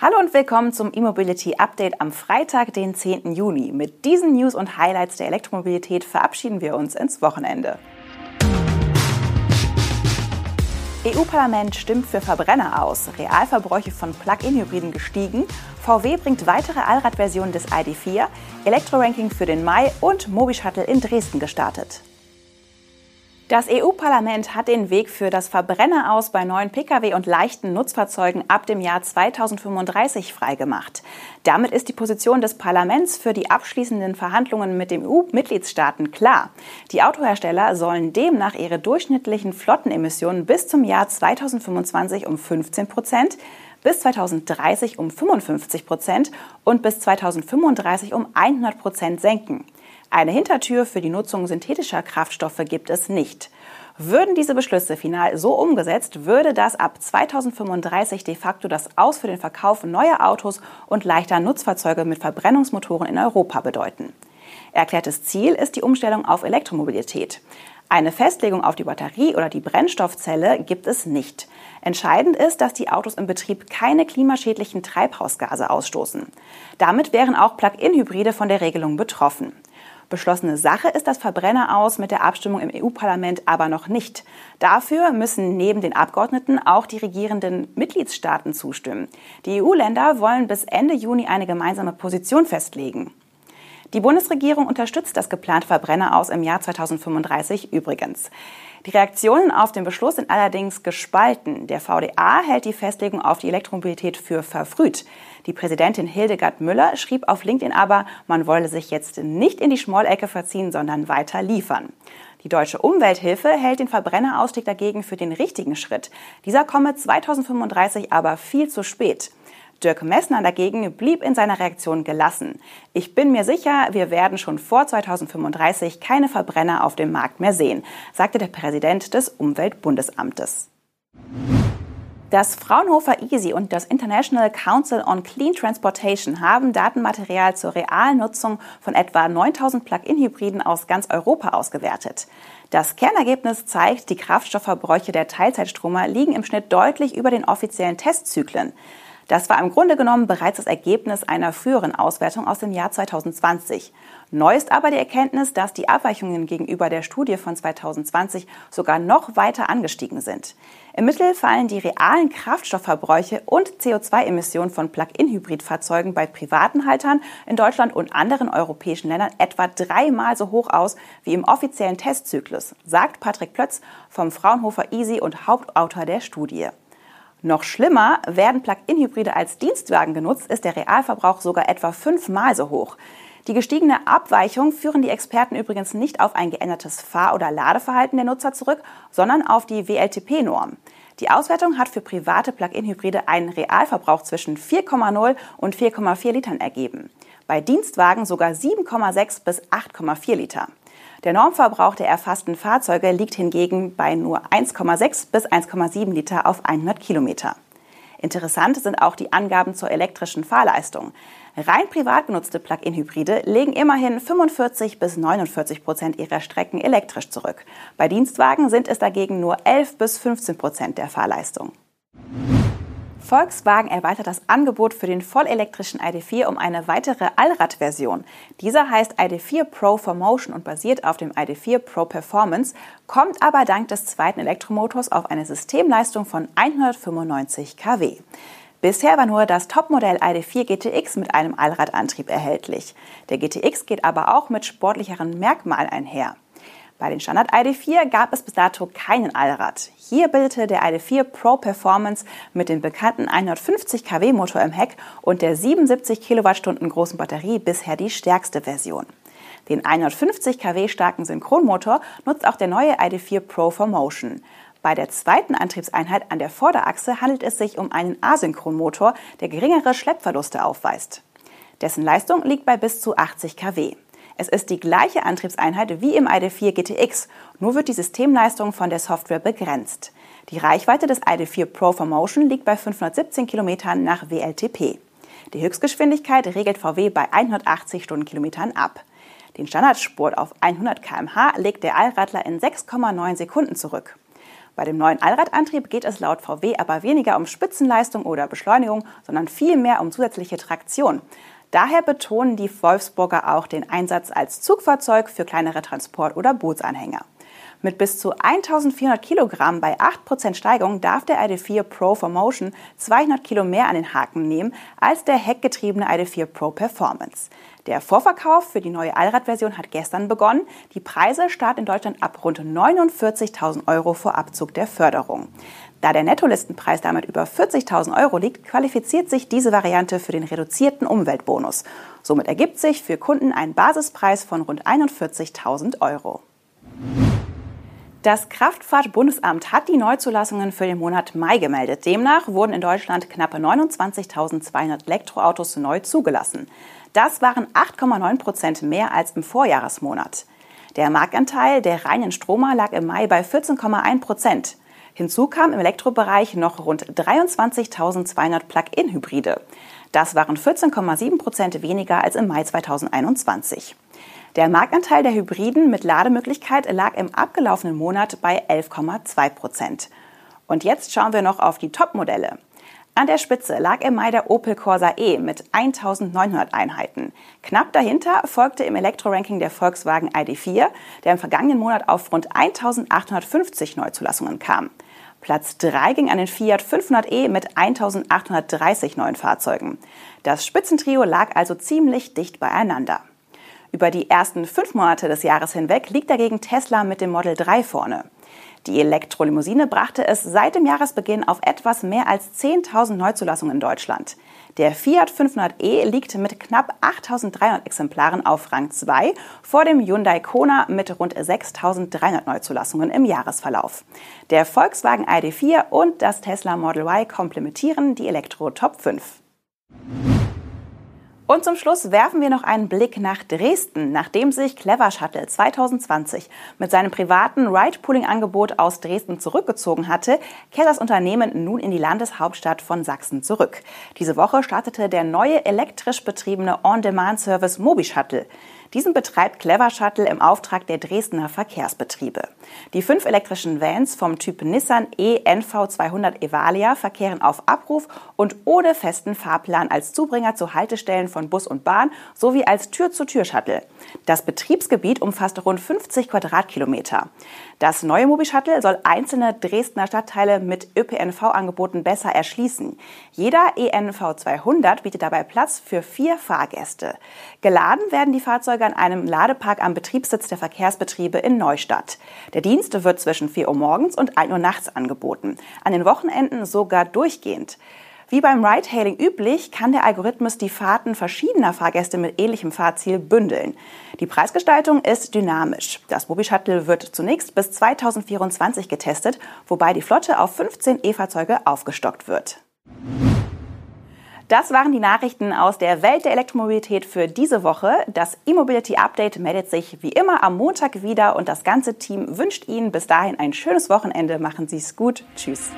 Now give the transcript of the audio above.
Hallo und willkommen zum E-Mobility Update am Freitag, den 10. Juni. Mit diesen News und Highlights der Elektromobilität verabschieden wir uns ins Wochenende. EU-Parlament stimmt für Verbrenner aus, Realverbräuche von Plug-in-Hybriden gestiegen, VW bringt weitere Allradversionen des ID4, Elektroranking für den Mai und Mobi Shuttle in Dresden gestartet. Das EU-Parlament hat den Weg für das Verbrenner aus bei neuen Pkw und leichten Nutzfahrzeugen ab dem Jahr 2035 freigemacht. Damit ist die Position des Parlaments für die abschließenden Verhandlungen mit den EU-Mitgliedstaaten klar. Die Autohersteller sollen demnach ihre durchschnittlichen Flottenemissionen bis zum Jahr 2025 um 15 Prozent, bis 2030 um 55 Prozent und bis 2035 um 100 Prozent senken. Eine Hintertür für die Nutzung synthetischer Kraftstoffe gibt es nicht. Würden diese Beschlüsse final so umgesetzt, würde das ab 2035 de facto das Aus für den Verkauf neuer Autos und leichter Nutzfahrzeuge mit Verbrennungsmotoren in Europa bedeuten. Erklärtes Ziel ist die Umstellung auf Elektromobilität. Eine Festlegung auf die Batterie oder die Brennstoffzelle gibt es nicht. Entscheidend ist, dass die Autos im Betrieb keine klimaschädlichen Treibhausgase ausstoßen. Damit wären auch Plug-in-Hybride von der Regelung betroffen. Beschlossene Sache ist das Verbrenner aus mit der Abstimmung im EU-Parlament aber noch nicht. Dafür müssen neben den Abgeordneten auch die regierenden Mitgliedstaaten zustimmen. Die EU-Länder wollen bis Ende Juni eine gemeinsame Position festlegen. Die Bundesregierung unterstützt das geplante Verbrenner aus im Jahr 2035 übrigens. Die Reaktionen auf den Beschluss sind allerdings gespalten. Der VDA hält die Festlegung auf die Elektromobilität für verfrüht. Die Präsidentin Hildegard Müller schrieb auf LinkedIn aber, man wolle sich jetzt nicht in die Schmollecke verziehen, sondern weiter liefern. Die Deutsche Umwelthilfe hält den Verbrennerausstieg dagegen für den richtigen Schritt. Dieser komme 2035 aber viel zu spät. Dirk Messner dagegen blieb in seiner Reaktion gelassen. Ich bin mir sicher, wir werden schon vor 2035 keine Verbrenner auf dem Markt mehr sehen, sagte der Präsident des Umweltbundesamtes. Das Fraunhofer EASY und das International Council on Clean Transportation haben Datenmaterial zur realen Nutzung von etwa 9000 Plug-in-Hybriden aus ganz Europa ausgewertet. Das Kernergebnis zeigt, die Kraftstoffverbräuche der Teilzeitstromer liegen im Schnitt deutlich über den offiziellen Testzyklen. Das war im Grunde genommen bereits das Ergebnis einer früheren Auswertung aus dem Jahr 2020. Neu ist aber die Erkenntnis, dass die Abweichungen gegenüber der Studie von 2020 sogar noch weiter angestiegen sind. Im Mittel fallen die realen Kraftstoffverbräuche und CO2-Emissionen von Plug-in-Hybridfahrzeugen bei privaten Haltern in Deutschland und anderen europäischen Ländern etwa dreimal so hoch aus wie im offiziellen Testzyklus, sagt Patrick Plötz vom Fraunhofer Easy und Hauptautor der Studie. Noch schlimmer, werden Plug-in-Hybride als Dienstwagen genutzt, ist der Realverbrauch sogar etwa fünfmal so hoch. Die gestiegene Abweichung führen die Experten übrigens nicht auf ein geändertes Fahr- oder Ladeverhalten der Nutzer zurück, sondern auf die WLTP-Norm. Die Auswertung hat für private Plug-in-Hybride einen Realverbrauch zwischen 4,0 und 4,4 Litern ergeben. Bei Dienstwagen sogar 7,6 bis 8,4 Liter. Der Normverbrauch der erfassten Fahrzeuge liegt hingegen bei nur 1,6 bis 1,7 Liter auf 100 Kilometer. Interessant sind auch die Angaben zur elektrischen Fahrleistung. Rein privat genutzte Plug-in-Hybride legen immerhin 45 bis 49 Prozent ihrer Strecken elektrisch zurück. Bei Dienstwagen sind es dagegen nur 11 bis 15 Prozent der Fahrleistung. Volkswagen erweitert das Angebot für den vollelektrischen ID4 um eine weitere Allradversion. Dieser heißt ID4 Pro for Motion und basiert auf dem ID4 Pro Performance, kommt aber dank des zweiten Elektromotors auf eine Systemleistung von 195 kW. Bisher war nur das Topmodell ID4 GTX mit einem Allradantrieb erhältlich. Der GTX geht aber auch mit sportlicheren Merkmalen einher. Bei den Standard ID4 gab es bis dato keinen Allrad. Hier bildete der ID4 Pro Performance mit dem bekannten 150 kW Motor im Heck und der 77 Kilowattstunden großen Batterie bisher die stärkste Version. Den 150 kW starken Synchronmotor nutzt auch der neue ID4 Pro for Motion. Bei der zweiten Antriebseinheit an der Vorderachse handelt es sich um einen Asynchronmotor, der geringere Schleppverluste aufweist. Dessen Leistung liegt bei bis zu 80 kW. Es ist die gleiche Antriebseinheit wie im ID4 GTX, nur wird die Systemleistung von der Software begrenzt. Die Reichweite des ID4 Pro for Motion liegt bei 517 km nach WLTP. Die Höchstgeschwindigkeit regelt VW bei 180 Stundenkilometern ab. Den Standardspurt auf 100 km/h legt der Allradler in 6,9 Sekunden zurück. Bei dem neuen Allradantrieb geht es laut VW aber weniger um Spitzenleistung oder Beschleunigung, sondern vielmehr um zusätzliche Traktion. Daher betonen die Wolfsburger auch den Einsatz als Zugfahrzeug für kleinere Transport- oder Bootsanhänger. Mit bis zu 1400 Kilogramm bei 8% Steigung darf der ID4 Pro for Motion 200 Kilo mehr an den Haken nehmen als der heckgetriebene ID4 Pro Performance. Der Vorverkauf für die neue Allradversion hat gestern begonnen. Die Preise starten in Deutschland ab rund 49.000 Euro vor Abzug der Förderung. Da der Nettolistenpreis damit über 40.000 Euro liegt, qualifiziert sich diese Variante für den reduzierten Umweltbonus. Somit ergibt sich für Kunden ein Basispreis von rund 41.000 Euro. Das Kraftfahrtbundesamt hat die Neuzulassungen für den Monat Mai gemeldet. Demnach wurden in Deutschland knappe 29.200 Elektroautos neu zugelassen. Das waren 8,9 Prozent mehr als im Vorjahresmonat. Der Marktanteil der reinen Stromer lag im Mai bei 14,1 Prozent. Hinzu kam im Elektrobereich noch rund 23.200 Plug-in-Hybride. Das waren 14,7 Prozent weniger als im Mai 2021. Der Marktanteil der Hybriden mit Lademöglichkeit lag im abgelaufenen Monat bei 11,2 Prozent. Und jetzt schauen wir noch auf die Top-Modelle. An der Spitze lag im Mai der Opel Corsa E mit 1900 Einheiten. Knapp dahinter folgte im Elektroranking der Volkswagen ID4, der im vergangenen Monat auf rund 1850 Neuzulassungen kam. Platz 3 ging an den Fiat 500e mit 1830 neuen Fahrzeugen. Das Spitzentrio lag also ziemlich dicht beieinander. Über die ersten fünf Monate des Jahres hinweg liegt dagegen Tesla mit dem Model 3 vorne. Die Elektrolimousine brachte es seit dem Jahresbeginn auf etwas mehr als 10.000 Neuzulassungen in Deutschland. Der Fiat 500e liegt mit knapp 8.300 Exemplaren auf Rang 2 vor dem Hyundai Kona mit rund 6.300 Neuzulassungen im Jahresverlauf. Der Volkswagen ID4 und das Tesla Model Y komplementieren die Elektro Top 5. Und zum Schluss werfen wir noch einen Blick nach Dresden, nachdem sich Clever Shuttle 2020 mit seinem privaten Ride-Pooling-Angebot aus Dresden zurückgezogen hatte, kehrt das Unternehmen nun in die Landeshauptstadt von Sachsen zurück. Diese Woche startete der neue elektrisch betriebene On-Demand-Service Mobi Shuttle. Diesen betreibt Clever Shuttle im Auftrag der Dresdner Verkehrsbetriebe. Die fünf elektrischen Vans vom Typ Nissan ENV 200 Evalia verkehren auf Abruf und ohne festen Fahrplan als Zubringer zu Haltestellen von Bus und Bahn sowie als Tür-zu-Tür-Shuttle. Das Betriebsgebiet umfasst rund 50 Quadratkilometer. Das neue Mobi-Shuttle soll einzelne Dresdner Stadtteile mit ÖPNV-Angeboten besser erschließen. Jeder ENV 200 bietet dabei Platz für vier Fahrgäste. Geladen werden die Fahrzeuge an einem Ladepark am Betriebssitz der Verkehrsbetriebe in Neustadt. Der Dienst wird zwischen 4 Uhr morgens und 1 Uhr nachts angeboten. An den Wochenenden sogar durchgehend. Wie beim Ride-Hailing üblich, kann der Algorithmus die Fahrten verschiedener Fahrgäste mit ähnlichem Fahrziel bündeln. Die Preisgestaltung ist dynamisch. Das Mobi-Shuttle wird zunächst bis 2024 getestet, wobei die Flotte auf 15 E-Fahrzeuge aufgestockt wird. Das waren die Nachrichten aus der Welt der Elektromobilität für diese Woche. Das E-Mobility Update meldet sich wie immer am Montag wieder und das ganze Team wünscht Ihnen bis dahin ein schönes Wochenende. Machen Sie es gut. Tschüss.